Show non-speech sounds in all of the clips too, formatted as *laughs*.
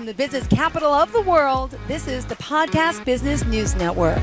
from the business capital of the world, this is the Podcast Business News Network.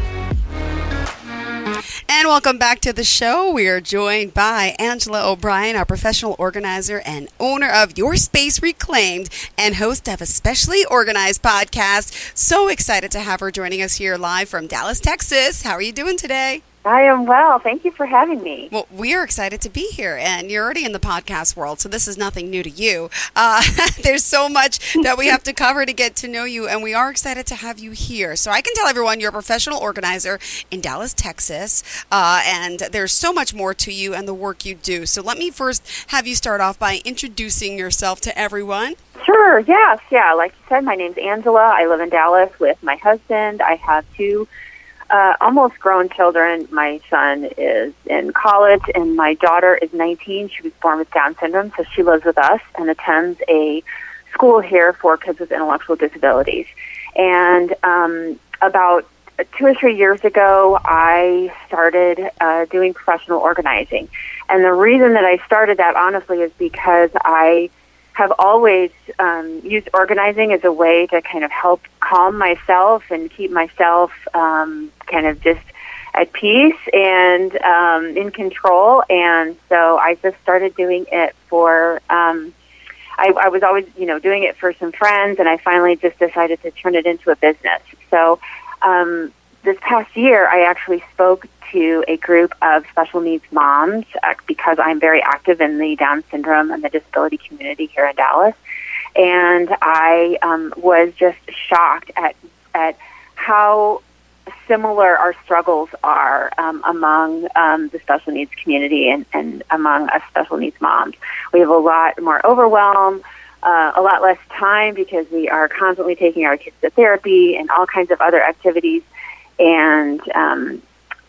And welcome back to the show. We are joined by Angela O'Brien, our professional organizer and owner of Your Space Reclaimed and host of Especially organized podcast. So excited to have her joining us here live from Dallas, Texas. How are you doing today? I am well. Thank you for having me. Well, we are excited to be here, and you're already in the podcast world, so this is nothing new to you. Uh, *laughs* there's so much that we have to cover to get to know you, and we are excited to have you here. So I can tell everyone you're a professional organizer in Dallas, Texas, uh, and there's so much more to you and the work you do. So let me first have you start off by introducing yourself to everyone. Sure, yes, yeah. Like you said, my name's Angela. I live in Dallas with my husband. I have two uh, almost grown children. My son is in college, and my daughter is 19. She was born with Down syndrome, so she lives with us and attends a school here for kids with intellectual disabilities. And um, about two or three years ago, I started uh, doing professional organizing. And the reason that I started that, honestly, is because I have always um, used organizing as a way to kind of help calm myself and keep myself um, kind of just at peace and um, in control. And so I just started doing it for. Um, I, I was always, you know, doing it for some friends, and I finally just decided to turn it into a business. So um, this past year, I actually spoke to a group of special needs moms uh, because I'm very active in the Down syndrome and the disability community here in Dallas. And I um, was just shocked at, at how similar our struggles are um, among um, the special needs community and, and among us special needs moms. We have a lot more overwhelm, uh, a lot less time because we are constantly taking our kids to therapy and all kinds of other activities. And um,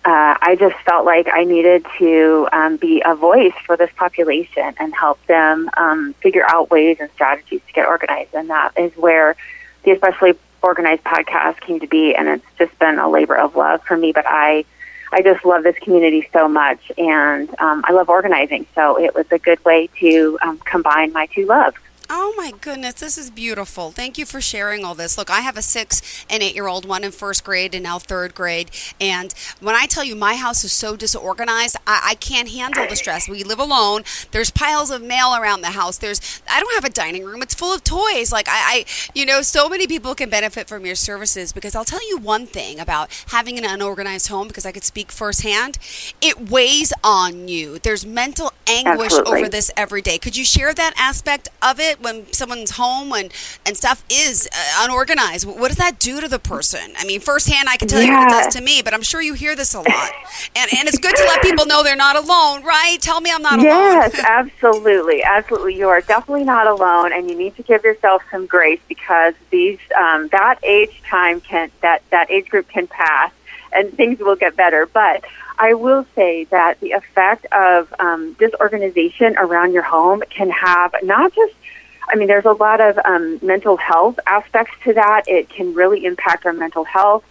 uh, I just felt like I needed to um, be a voice for this population and help them um, figure out ways and strategies to get organized. And that is where the especially organized podcast came to be. And it's just been a labor of love for me. But I, I just love this community so much, and um, I love organizing. So it was a good way to um, combine my two loves. Oh my goodness, this is beautiful. Thank you for sharing all this. Look, I have a six and eight year old, one in first grade and now third grade. And when I tell you my house is so disorganized, I, I can't handle the stress. We live alone. There's piles of mail around the house. There's I don't have a dining room. It's full of toys. Like I, I you know, so many people can benefit from your services because I'll tell you one thing about having an unorganized home because I could speak firsthand. It weighs on you. There's mental anguish Absolutely. over this every day. Could you share that aspect of it? When someone's home and and stuff is uh, unorganized. What does that do to the person? I mean firsthand i can tell you what it does to me but i'm sure you hear this a lot. And and it's good to let people know they're not alone right? Tell me i'm not yes, alone. Yes *laughs* absolutely. Absolutely you are definitely not alone and you need to give yourself some grace because these um, that age time can that that age group can pass and things will get better. But I will say that the effect of um, disorganization around your home can have not just I mean, there's a lot of um, mental health aspects to that. It can really impact our mental health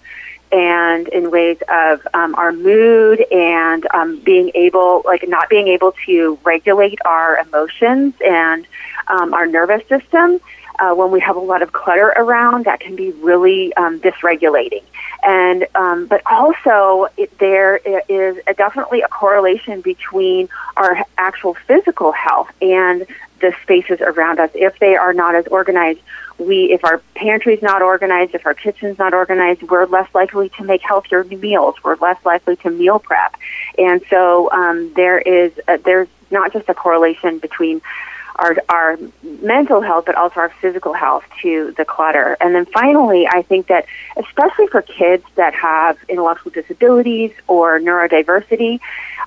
and in ways of um, our mood and um, being able, like not being able to regulate our emotions and um, our nervous system. Uh, when we have a lot of clutter around, that can be really um, dysregulating. And um, but also it, there is a, definitely a correlation between our actual physical health and the spaces around us. If they are not as organized, we, if our pantry's not organized, if our kitchen's not organized, we're less likely to make healthier meals. We're less likely to meal prep, and so um, there is a, there's not just a correlation between our our mental health, but also our physical health to the clutter. And then finally, I think that especially for kids that have intellectual disabilities or neurodiversity,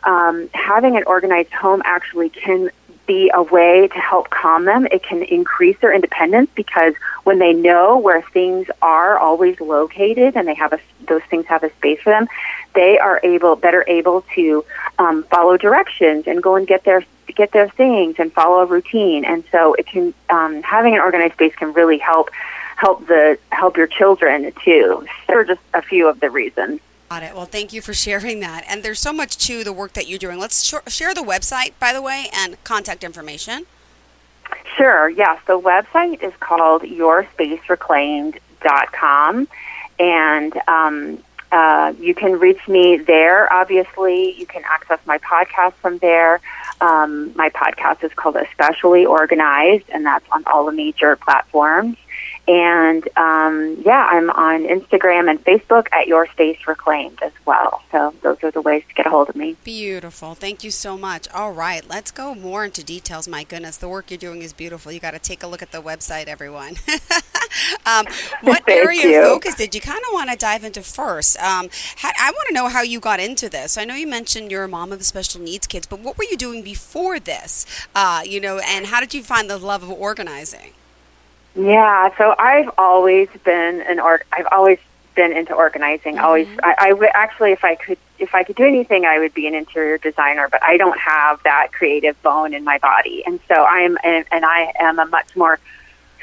um, having an organized home actually can be a way to help calm them. It can increase their independence because when they know where things are always located and they have a, those things have a space for them, they are able better able to um, follow directions and go and get their get their things and follow a routine. And so it can um, having an organized space can really help help the help your children too. Are just a few of the reasons. Got it. Well, thank you for sharing that. And there's so much to the work that you're doing. Let's sh- share the website, by the way, and contact information. Sure, yes. The website is called yourspacereclaimed.com, and um, uh, you can reach me there, obviously. You can access my podcast from there. Um, my podcast is called Especially Organized, and that's on all the major platforms. And um, yeah, I'm on Instagram and Facebook at Your Space Reclaimed as well. So those are the ways to get a hold of me. Beautiful. Thank you so much. All right, let's go more into details. My goodness, the work you're doing is beautiful. You got to take a look at the website, everyone. *laughs* um, what *laughs* area you. of focus did you kind of want to dive into first? Um, how, I want to know how you got into this. I know you mentioned you're a mom of special needs kids, but what were you doing before this? Uh, you know, and how did you find the love of organizing? Yeah, so I've always been an org. I've always been into organizing. Mm-hmm. Always, I, I would actually, if I could, if I could do anything, I would be an interior designer. But I don't have that creative bone in my body, and so I'm, and, and I am a much more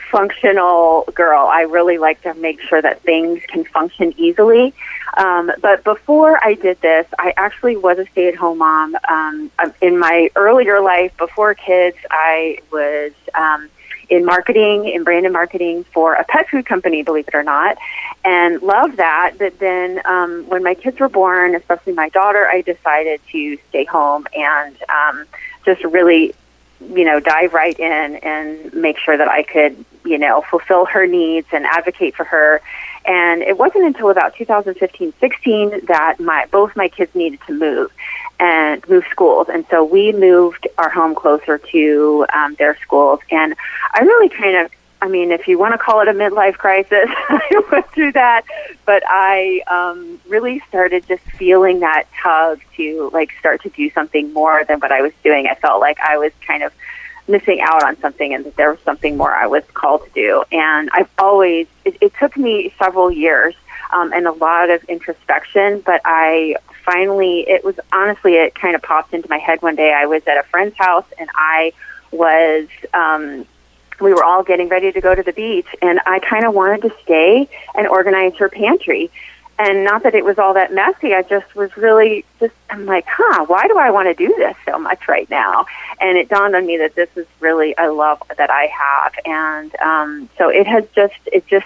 functional girl. I really like to make sure that things can function easily. Um, but before I did this, I actually was a stay-at-home mom. Um, in my earlier life, before kids, I was. Um, in marketing, in brand and marketing for a pet food company, believe it or not, and loved that. But then um, when my kids were born, especially my daughter, I decided to stay home and um, just really, you know, dive right in and make sure that I could, you know, fulfill her needs and advocate for her. And it wasn't until about 2015, 16 that my both my kids needed to move and move schools. And so we moved our home closer to um, their schools. And I really kind of, I mean, if you want to call it a midlife crisis, *laughs* I went through that. But I um, really started just feeling that tug to like start to do something more than what I was doing. I felt like I was kind of missing out on something and that there was something more I was called to do. And I've always, it, it took me several years um, and a lot of introspection, but I finally, it was honestly, it kind of popped into my head one day. I was at a friend's house and I was, um, we were all getting ready to go to the beach and I kind of wanted to stay and organize her pantry. And not that it was all that messy, I just was really just, I'm like, huh, why do I want to do this so much right now? And it dawned on me that this is really a love that I have. And um, so it has just, it just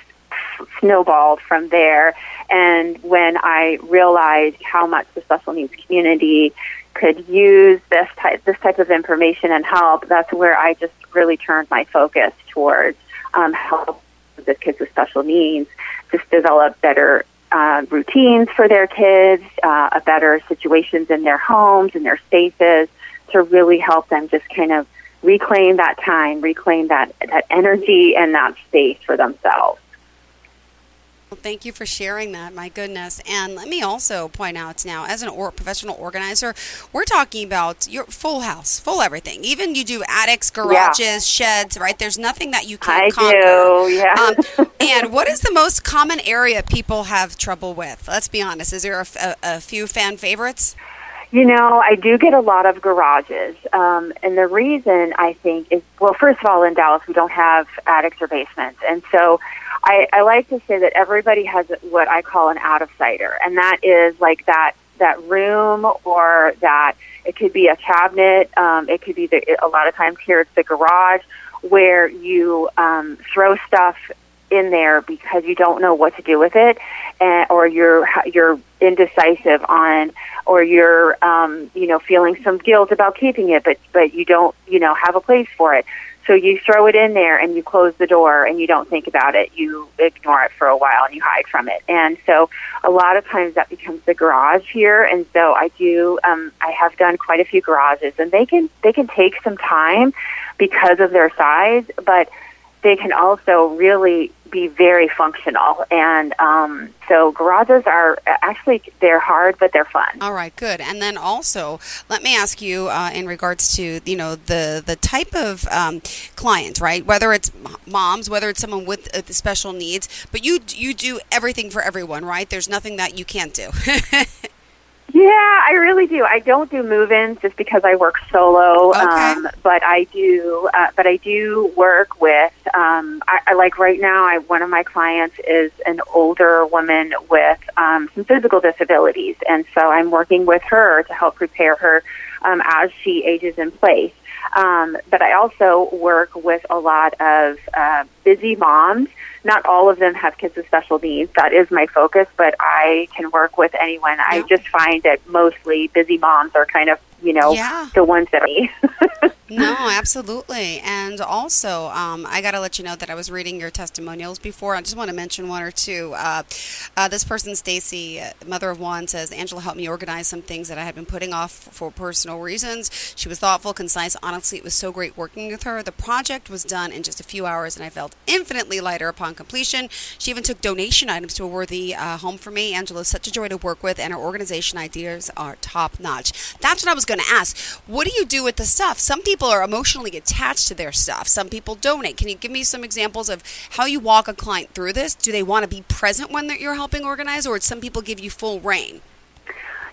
snowballed from there. And when I realized how much the special needs community could use this type this type of information and help, that's where I just really turned my focus towards um, help the kids with special needs just develop better uh, routines for their kids, uh, a better situations in their homes and their spaces to really help them just kind of reclaim that time, reclaim that that energy and that space for themselves. Well, thank you for sharing that. My goodness. And let me also point out now, as an or- professional organizer, we're talking about your full house, full everything. Even you do attics, garages, yeah. sheds, right? There's nothing that you can't I conquer. do, yeah. um, *laughs* and what is the most common area people have trouble with? Let's be honest. Is there a, a, a few fan favorites? You know, I do get a lot of garages. Um, and the reason I think is, well, first of all, in Dallas, we don't have attics or basements. And so I, I like to say that everybody has what I call an out of sighter. And that is like that, that room or that it could be a cabinet. Um, it could be the, a lot of times here it's the garage where you um, throw stuff in there because you don't know what to do with it, and, or you're you're indecisive on, or you're um, you know feeling some guilt about keeping it, but but you don't you know have a place for it. So you throw it in there and you close the door and you don't think about it. You ignore it for a while and you hide from it. And so a lot of times that becomes the garage here. And so I do, um, I have done quite a few garages and they can, they can take some time because of their size, but they can also really be very functional. And um, so garages are actually they're hard, but they're fun. All right, good. And then also, let me ask you uh, in regards to you know the the type of um, client, right? Whether it's moms, whether it's someone with uh, special needs, but you you do everything for everyone, right? There's nothing that you can't do. *laughs* Yeah, I really do. I don't do move-ins just because I work solo. Okay. Um, but I do. Uh, but I do work with. Um, I, I like right now. I one of my clients is an older woman with um, some physical disabilities, and so I'm working with her to help prepare her um, as she ages in place. Um, but I also work with a lot of uh, busy moms. Not all of them have kids with special needs. That is my focus, but I can work with anyone. Yeah. I just find that mostly busy moms are kind of you know, yeah. the ones that are *laughs* no, absolutely. And also, um, I got to let you know that I was reading your testimonials before. I just want to mention one or two. Uh, uh, this person, Stacy, mother of one, says Angela helped me organize some things that I had been putting off for personal reasons. She was thoughtful, concise. Honestly, it was so great working with her. The project was done in just a few hours, and I felt infinitely lighter upon completion. She even took donation items to a worthy uh, home for me. Angela is such a joy to work with, and her organization ideas are top notch. That's what I was going to ask. What do you do with the stuff? Some people are emotionally attached to their stuff. Some people donate. Can you give me some examples of how you walk a client through this? Do they want to be present when you're helping organize, or some people give you full reign?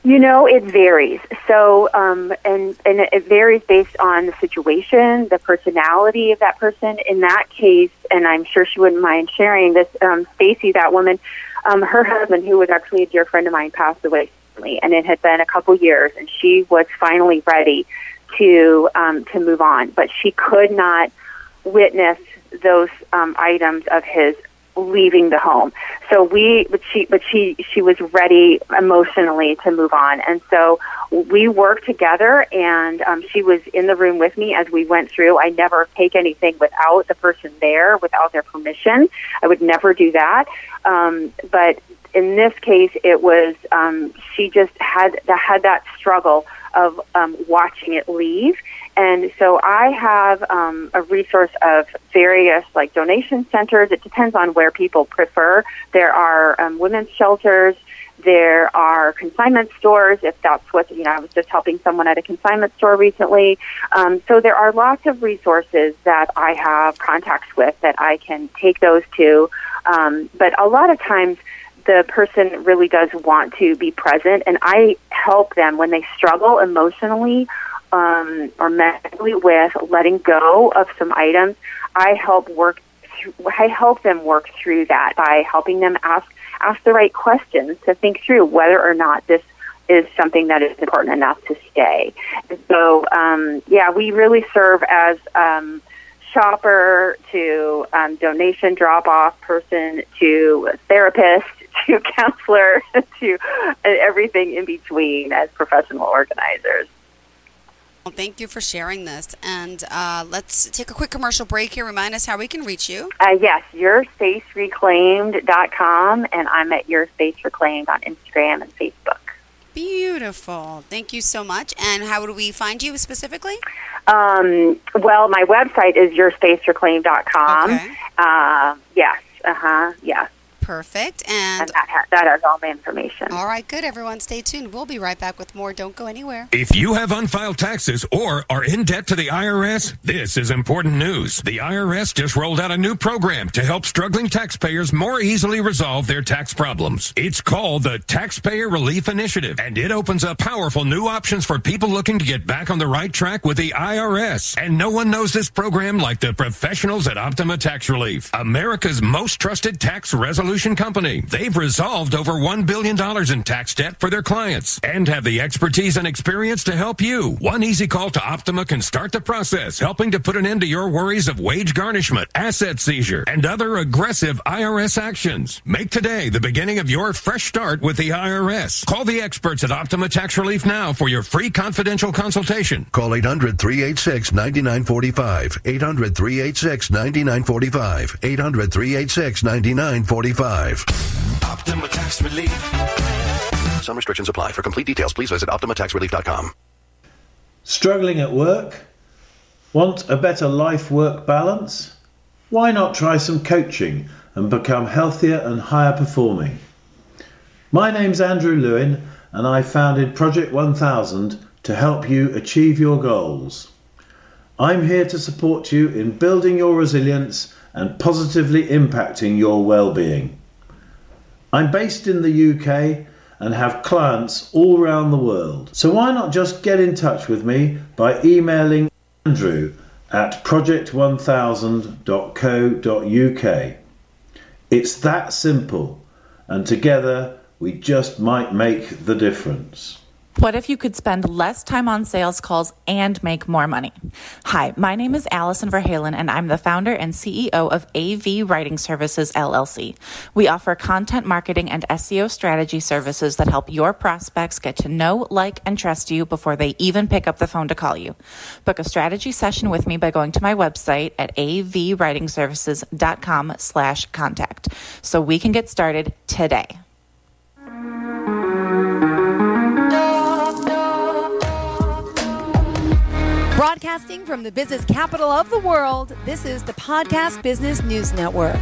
You know, it varies. So, um, and and it varies based on the situation, the personality of that person. In that case, and I'm sure she wouldn't mind sharing this. Um, Stacy, that woman, um, her husband, who was actually a dear friend of mine, passed away recently, and it had been a couple years, and she was finally ready to um, to move on, but she could not witness those um, items of his leaving the home. So we, but she, but she, she was ready emotionally to move on, and so we worked together. And um, she was in the room with me as we went through. I never take anything without the person there, without their permission. I would never do that. Um, but in this case, it was um, she just had had that struggle of um, watching it leave. And so I have um, a resource of various like donation centers. It depends on where people prefer. There are um, women's shelters. There are consignment stores, if that's what, you know, I was just helping someone at a consignment store recently. Um, so there are lots of resources that I have contacts with that I can take those to. Um, but a lot of times, the person really does want to be present, and I help them when they struggle emotionally um, or mentally with letting go of some items. I help work. Through, I help them work through that by helping them ask ask the right questions to think through whether or not this is something that is important enough to stay. so, um, yeah, we really serve as um, shopper to um, donation drop off person to therapist *laughs* to counselor *laughs* to everything in between as professional organizers. Well, thank you for sharing this. And uh, let's take a quick commercial break here. Remind us how we can reach you. Uh, yes, yourspacereclaimed.com, and I'm at Your Space Reclaimed on Instagram and Facebook. Beautiful. Thank you so much. And how would we find you specifically? Um, well, my website is yourspacereclaimed.com. Okay. Uh, yes. Uh huh. Yes. Perfect. And, and that, ha- that has all my information. All right, good. Everyone, stay tuned. We'll be right back with more. Don't go anywhere. If you have unfiled taxes or are in debt to the IRS, this is important news. The IRS just rolled out a new program to help struggling taxpayers more easily resolve their tax problems. It's called the Taxpayer Relief Initiative, and it opens up powerful new options for people looking to get back on the right track with the IRS. And no one knows this program like the professionals at Optima Tax Relief, America's most trusted tax resolution Company. They've resolved over $1 billion in tax debt for their clients and have the expertise and experience to help you. One easy call to Optima can start the process, helping to put an end to your worries of wage garnishment, asset seizure, and other aggressive IRS actions. Make today the beginning of your fresh start with the IRS. Call the experts at Optima Tax Relief now for your free confidential consultation. Call 800 386 9945. 800 386 9945. 800 386 9945. Optima Tax Relief. Some restrictions apply. For complete details, please visit OptimaTaxRelief.com. Struggling at work? Want a better life work balance? Why not try some coaching and become healthier and higher performing? My name's Andrew Lewin, and I founded Project 1000 to help you achieve your goals. I'm here to support you in building your resilience and positively impacting your well-being. I'm based in the UK and have clients all around the world. So why not just get in touch with me by emailing Andrew at project1000.co.uk. It's that simple, and together we just might make the difference. What if you could spend less time on sales calls and make more money? Hi, my name is Allison Verhalen, and I'm the founder and CEO of AV Writing Services LLC. We offer content marketing and SEO strategy services that help your prospects get to know, like, and trust you before they even pick up the phone to call you. Book a strategy session with me by going to my website at avwritingservices.com slash contact so we can get started today. Broadcasting from the business capital of the world, this is the Podcast Business News Network.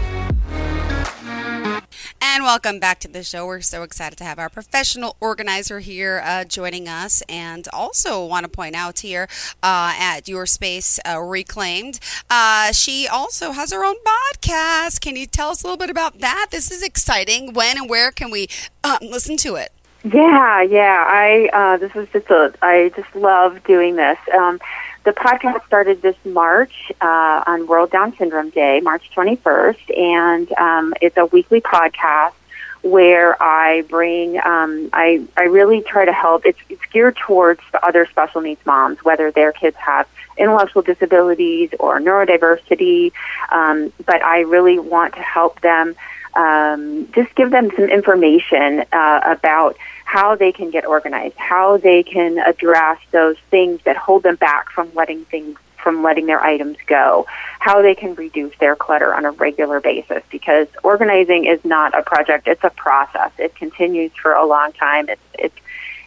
And welcome back to the show. We're so excited to have our professional organizer here uh, joining us. And also want to point out here uh, at Your Space uh, Reclaimed, uh, she also has her own podcast. Can you tell us a little bit about that? This is exciting. When and where can we um, listen to it? Yeah, yeah. I uh, this was just a. I just love doing this. Um, the podcast started this March uh, on World Down Syndrome Day, March 21st, and um, it's a weekly podcast where I bring, um, I, I really try to help. It's, it's geared towards the other special needs moms, whether their kids have intellectual disabilities or neurodiversity, um, but I really want to help them um, just give them some information uh, about how they can get organized, how they can address those things that hold them back from letting things from letting their items go, how they can reduce their clutter on a regular basis because organizing is not a project, it's a process. It continues for a long time. It's it's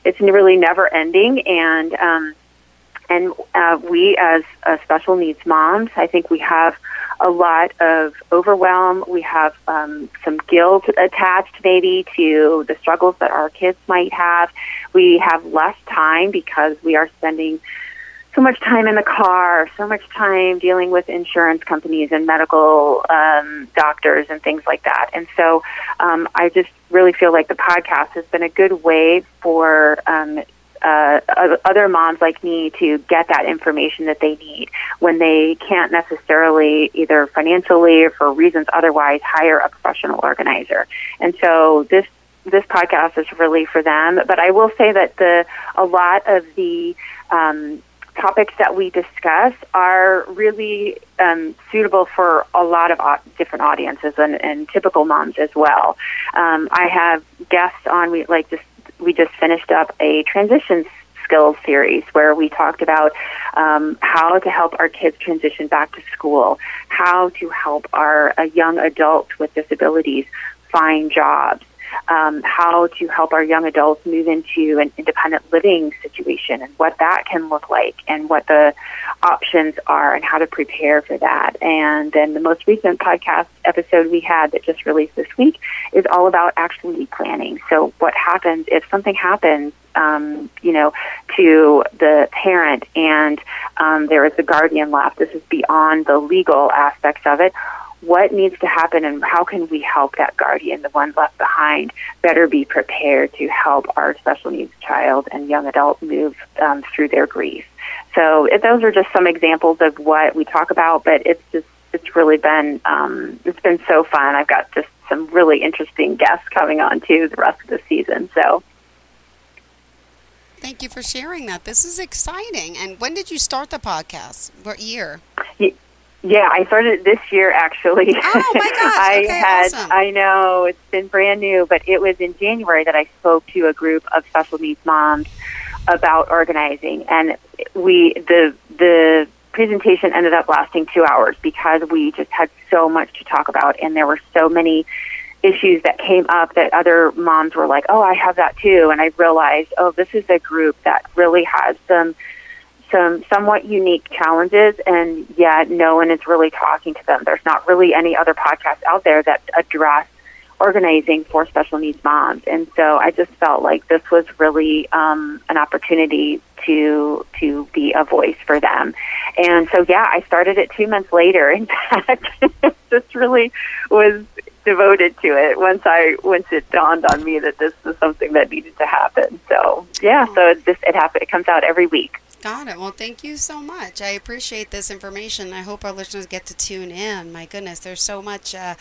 it's really never ending and um and uh, we as uh, special needs moms, I think we have a lot of overwhelm. We have um, some guilt attached maybe to the struggles that our kids might have. We have less time because we are spending so much time in the car, so much time dealing with insurance companies and medical um, doctors and things like that. And so um, I just really feel like the podcast has been a good way for um, uh, other moms like me to get that information that they need when they can't necessarily either financially or for reasons otherwise hire a professional organizer. And so this this podcast is really for them. But I will say that the a lot of the um, topics that we discuss are really um, suitable for a lot of different audiences and, and typical moms as well. Um, I have guests on, we like just we just finished up a transition skills series where we talked about um, how to help our kids transition back to school, how to help our uh, young adults with disabilities find jobs, um, how to help our young adults move into an independent living situation and what that can look like and what the options are and how to prepare for that. And then the most recent podcast episode we had that just released this week is all about actually planning. So what happens if something happens um, you know, to the parent and um, there is a guardian left. This is beyond the legal aspects of it what needs to happen and how can we help that guardian, the one left behind, better be prepared to help our special needs child and young adult move um, through their grief. So it, those are just some examples of what we talk about, but it's just it's really been um, it's been so fun. I've got just some really interesting guests coming on too the rest of the season. So. Thank you for sharing that. This is exciting. And when did you start the podcast? What year? Yeah, I started this year actually. Oh my *laughs* gosh! I okay, had awesome. I know it's been brand new, but it was in January that I spoke to a group of special needs moms about organizing, and we the the presentation ended up lasting two hours because we just had so much to talk about, and there were so many issues that came up that other moms were like, "Oh, I have that too," and I realized, oh, this is a group that really has some some somewhat unique challenges, and yet no one is really talking to them. There's not really any other podcasts out there that address organizing for special needs moms, and so I just felt like this was really um, an opportunity to to be a voice for them. And so, yeah, I started it two months later. In *laughs* fact, just really was devoted to it once I once it dawned on me that this was something that needed to happen. So yeah, so it just it happens. it comes out every week. Got it. Well, thank you so much. I appreciate this information. I hope our listeners get to tune in. My goodness, there's so much uh,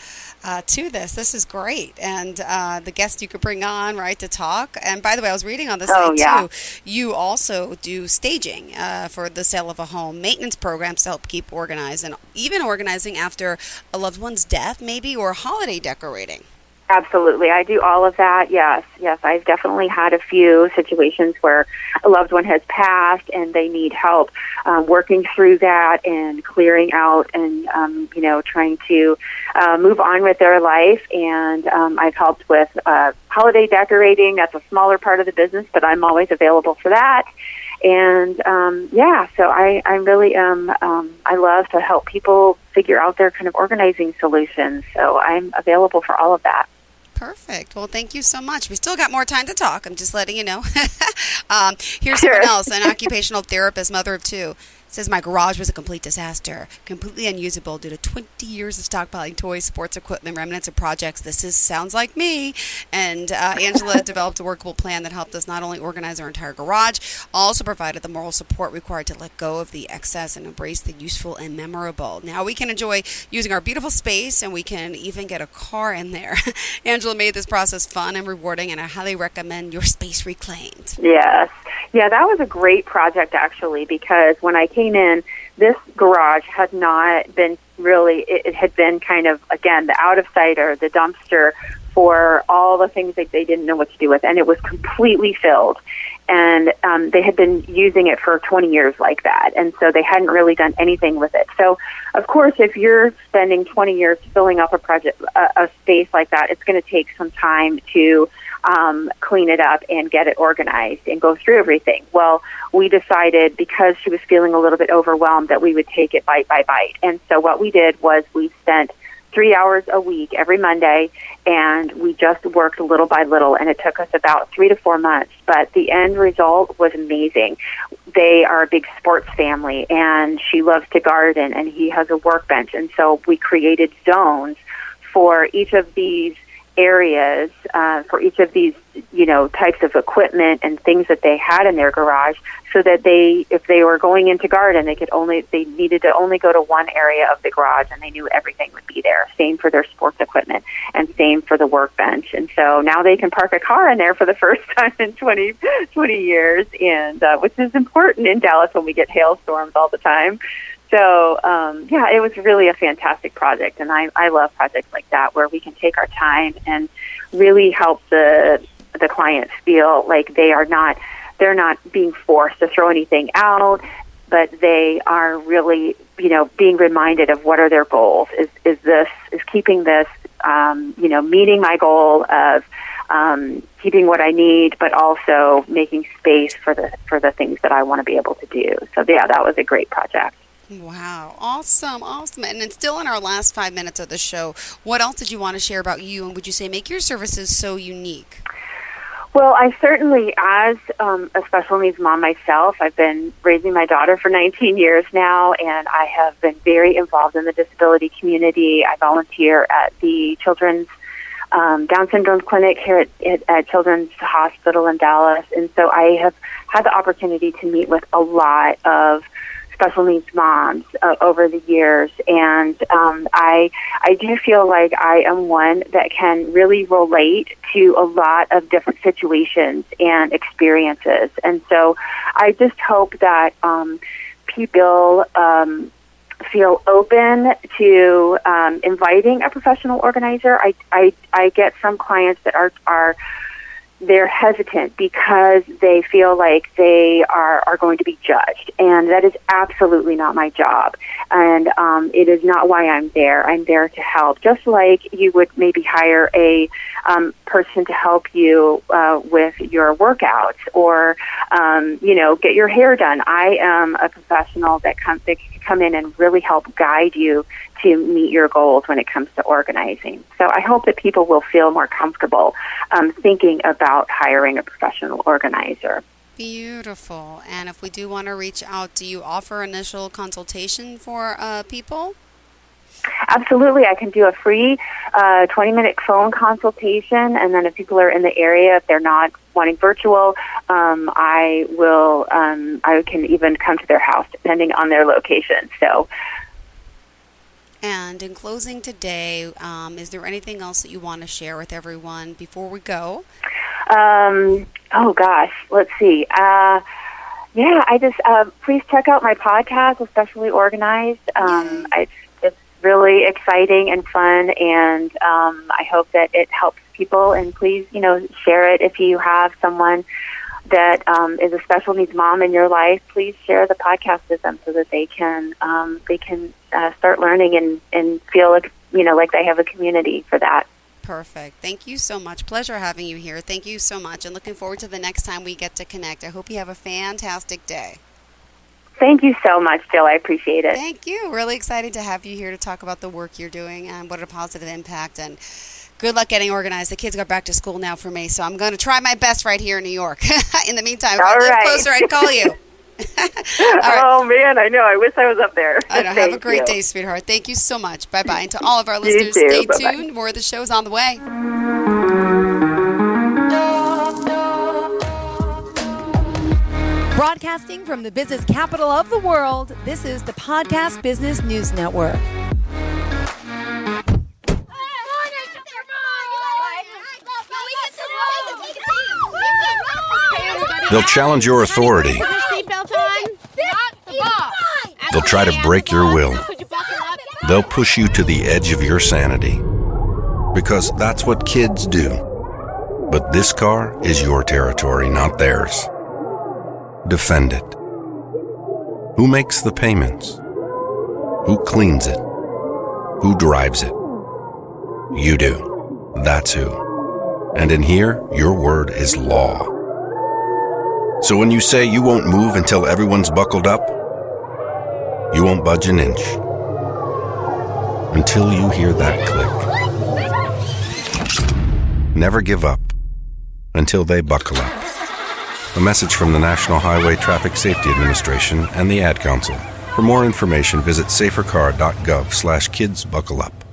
uh, to this. This is great. And uh, the guests you could bring on, right, to talk. And by the way, I was reading on the Oh, site yeah. too. You also do staging uh, for the sale of a home, maintenance programs to help keep organized, and even organizing after a loved one's death, maybe, or holiday decorating. Absolutely. I do all of that. Yes. Yes. I've definitely had a few situations where a loved one has passed and they need help um, working through that and clearing out and, um, you know, trying to uh, move on with their life. And um, I've helped with uh, holiday decorating. That's a smaller part of the business, but I'm always available for that. And um, yeah, so I, I really um, um, I love to help people figure out their kind of organizing solutions. So I'm available for all of that. Perfect. Well, thank you so much. We still got more time to talk. I'm just letting you know. *laughs* um, here's Sure. someone else, an occupational therapist, mother of two. Says my garage was a complete disaster, completely unusable due to 20 years of stockpiling toys, sports equipment, remnants of projects. This is sounds like me. And uh, Angela *laughs* developed a workable plan that helped us not only organize our entire garage, also provided the moral support required to let go of the excess and embrace the useful and memorable. Now we can enjoy using our beautiful space, and we can even get a car in there. *laughs* Angela made this process fun and rewarding, and I highly recommend your space reclaimed. Yes. Yeah, that was a great project actually because when I came in, this garage had not been really, it, it had been kind of, again, the out of sight or the dumpster for all the things that they didn't know what to do with. And it was completely filled. And um, they had been using it for 20 years like that. And so they hadn't really done anything with it. So, of course, if you're spending 20 years filling up a project, a, a space like that, it's going to take some time to um, clean it up and get it organized and go through everything. Well, we decided because she was feeling a little bit overwhelmed that we would take it bite by bite. And so what we did was we spent three hours a week every Monday and we just worked little by little and it took us about three to four months. But the end result was amazing. They are a big sports family and she loves to garden and he has a workbench. And so we created zones for each of these areas uh, for each of these you know types of equipment and things that they had in their garage so that they if they were going into garden they could only they needed to only go to one area of the garage and they knew everything would be there. Same for their sports equipment and same for the workbench. And so now they can park a car in there for the *laughs* first time in 20 20 years. And uh, which is important in Dallas when we get hailstorms all the time so um, yeah, it was really a fantastic project, and I, I love projects like that where we can take our time and really help the the clients feel like they are not they're not being forced to throw anything out, but they are really you know being reminded of what are their goals. Is is this is keeping this um, you know meeting my goal of um, keeping what I need, but also making space for the for the things that I want to be able to do. So yeah, that was a great project. Wow, awesome, awesome. And then still in our last five minutes of the show, what else did you want to share about you and would you say make your services so unique? Well, I certainly, as um, a special needs mom myself, I've been raising my daughter for 19 years now, and I have been very involved in the disability community. I volunteer at the Children's um, Down Syndrome Clinic here at, at, at Children's Hospital in Dallas, and so I have had the opportunity to meet with a lot of special needs moms uh, over the years, and um, I I do feel like I am one that can really relate to a lot of different situations and experiences, and so I just hope that um, people. Um, feel open to um, inviting a professional organizer. I, I, I get some clients that are, are they're hesitant because they feel like they are, are going to be judged. And that is absolutely not my job. And um, it is not why I'm there. I'm there to help. Just like you would maybe hire a um, person to help you uh, with your workouts or, um, you know, get your hair done. I am a professional that, comes that come in and really help guide you to meet your goals when it comes to organizing. So I hope that people will feel more comfortable um, thinking about hiring a professional organizer. Beautiful. And if we do want to reach out, do you offer initial consultation for uh, people? Absolutely, I can do a free uh, 20 minute phone consultation, and then if people are in the area, if they're not wanting virtual, um, I will. Um, I can even come to their house depending on their location. So. And in closing today, um, is there anything else that you want to share with everyone before we go? Um, oh gosh, let's see. Uh, yeah, I just uh, please check out my podcast, especially organized. Um, it's really exciting and fun, and um, I hope that it helps people. And please, you know, share it if you have someone that um, is a special needs mom in your life. Please share the podcast with them so that they can um, they can uh, start learning and and feel like you know like they have a community for that. Perfect. Thank you so much. Pleasure having you here. Thank you so much, and looking forward to the next time we get to connect. I hope you have a fantastic day. Thank you so much, Jill. I appreciate it. Thank you. Really excited to have you here to talk about the work you're doing and what a positive impact. And good luck getting organized. The kids go back to school now for me, so I'm going to try my best right here in New York. *laughs* in the meantime, if All I live right. closer, I'd call you. *laughs* *laughs* right. Oh man, I know. I wish I was up there. I know. Have a great you. day, sweetheart. Thank you so much. Bye bye. And to all of our listeners, stay Bye-bye. tuned. More of the show's on the way. Broadcasting from the business capital of the world, this is the Podcast Business News Network. They'll challenge your authority. They'll try to break your will. They'll push you to the edge of your sanity. Because that's what kids do. But this car is your territory, not theirs. Defend it. Who makes the payments? Who cleans it? Who drives it? You do. That's who. And in here, your word is law. So when you say you won't move until everyone's buckled up, you won't budge an inch. Until you hear that click. Never give up until they buckle up. A message from the National Highway Traffic Safety Administration and the Ad Council. For more information, visit safercar.gov slash kids buckle up.